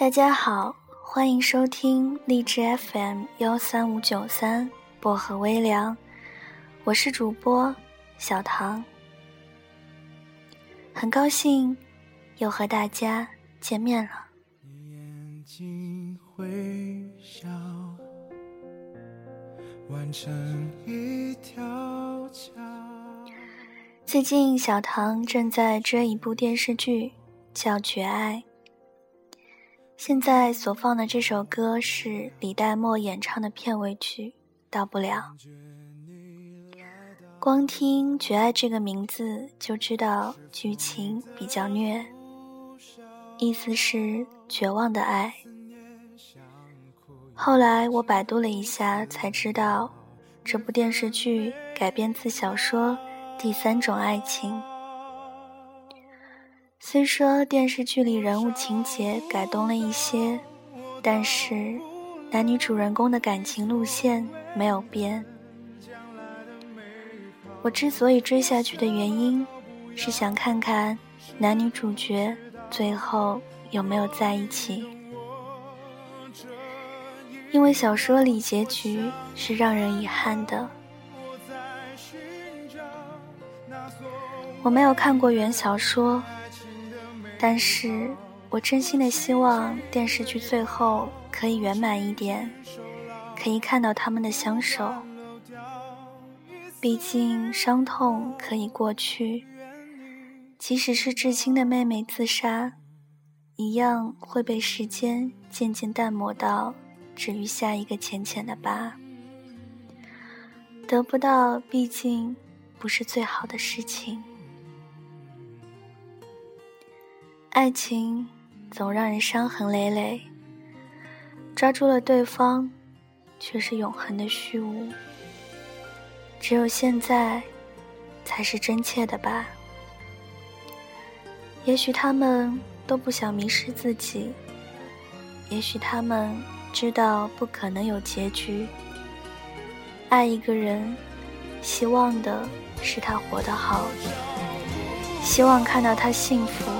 大家好，欢迎收听荔枝 FM 幺三五九三薄荷微凉，我是主播小唐，很高兴又和大家见面了。最近小唐正在追一部电视剧，叫《绝爱》。现在所放的这首歌是李代沫演唱的片尾曲《到不了》。光听“绝爱”这个名字就知道剧情比较虐，意思是绝望的爱。后来我百度了一下，才知道这部电视剧改编自小说《第三种爱情》。虽说电视剧里人物情节改动了一些，但是男女主人公的感情路线没有变。我之所以追下去的原因，是想看看男女主角最后有没有在一起。因为小说里结局是让人遗憾的。我没有看过原小说。但是我真心的希望电视剧最后可以圆满一点，可以看到他们的相守。毕竟伤痛可以过去，即使是至亲的妹妹自杀，一样会被时间渐渐淡漠到只余下一个浅浅的疤。得不到，毕竟不是最好的事情。爱情总让人伤痕累累，抓住了对方，却是永恒的虚无。只有现在，才是真切的吧。也许他们都不想迷失自己，也许他们知道不可能有结局。爱一个人，希望的是他活得好，希望看到他幸福。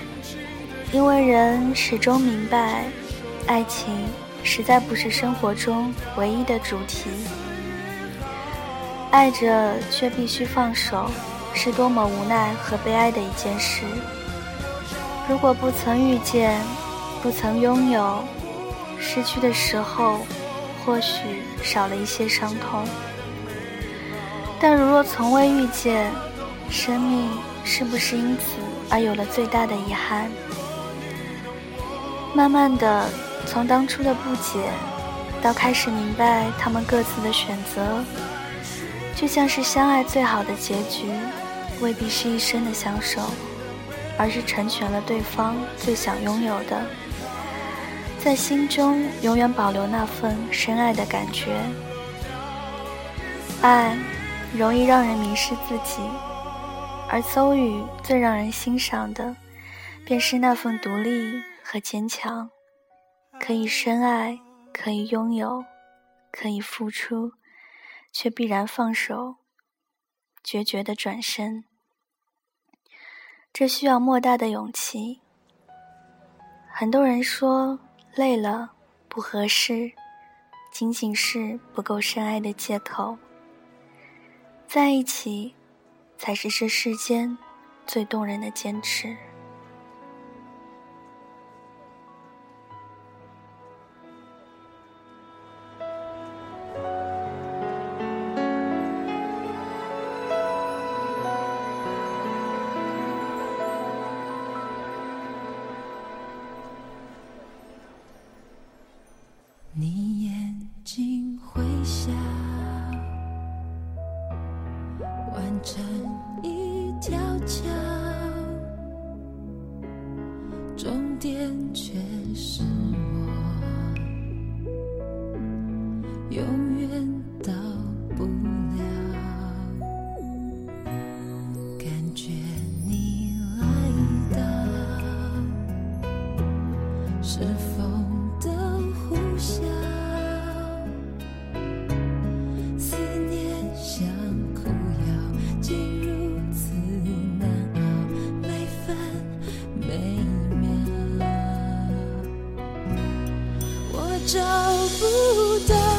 因为人始终明白。爱情实在不是生活中唯一的主题，爱着却必须放手，是多么无奈和悲哀的一件事。如果不曾遇见，不曾拥有，失去的时候或许少了一些伤痛；但如若从未遇见，生命是不是因此而有了最大的遗憾？慢慢的。从当初的不解，到开始明白他们各自的选择，就像是相爱最好的结局，未必是一生的相守，而是成全了对方最想拥有的，在心中永远保留那份深爱的感觉。爱容易让人迷失自己，而邹宇最让人欣赏的，便是那份独立和坚强。可以深爱，可以拥有，可以付出，却必然放手，决绝的转身。这需要莫大的勇气。很多人说累了不合适，仅仅是不够深爱的借口。在一起，才是这世间最动人的坚持。弯成一条桥终点却是找不到，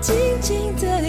静静的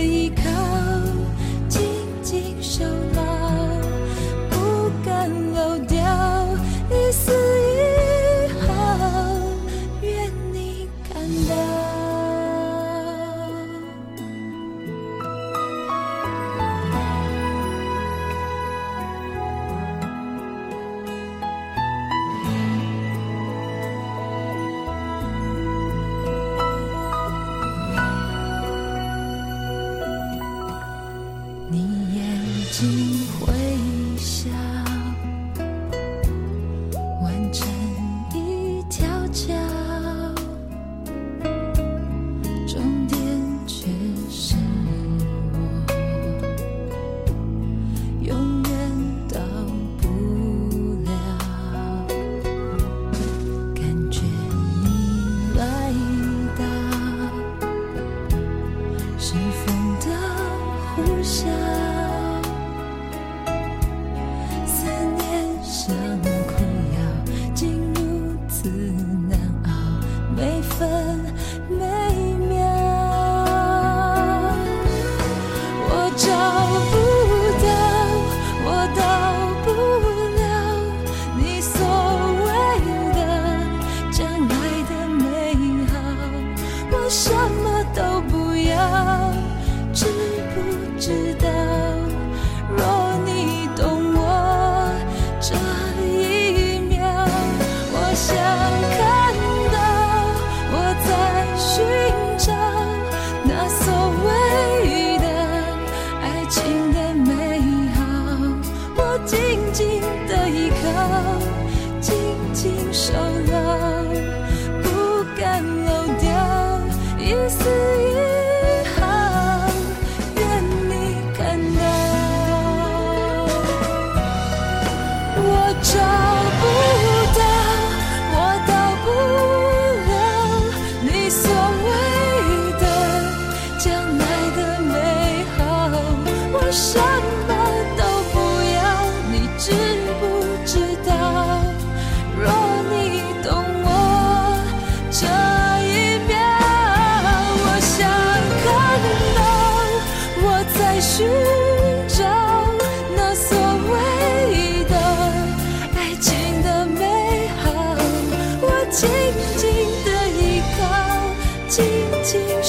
都不要知不知道？to.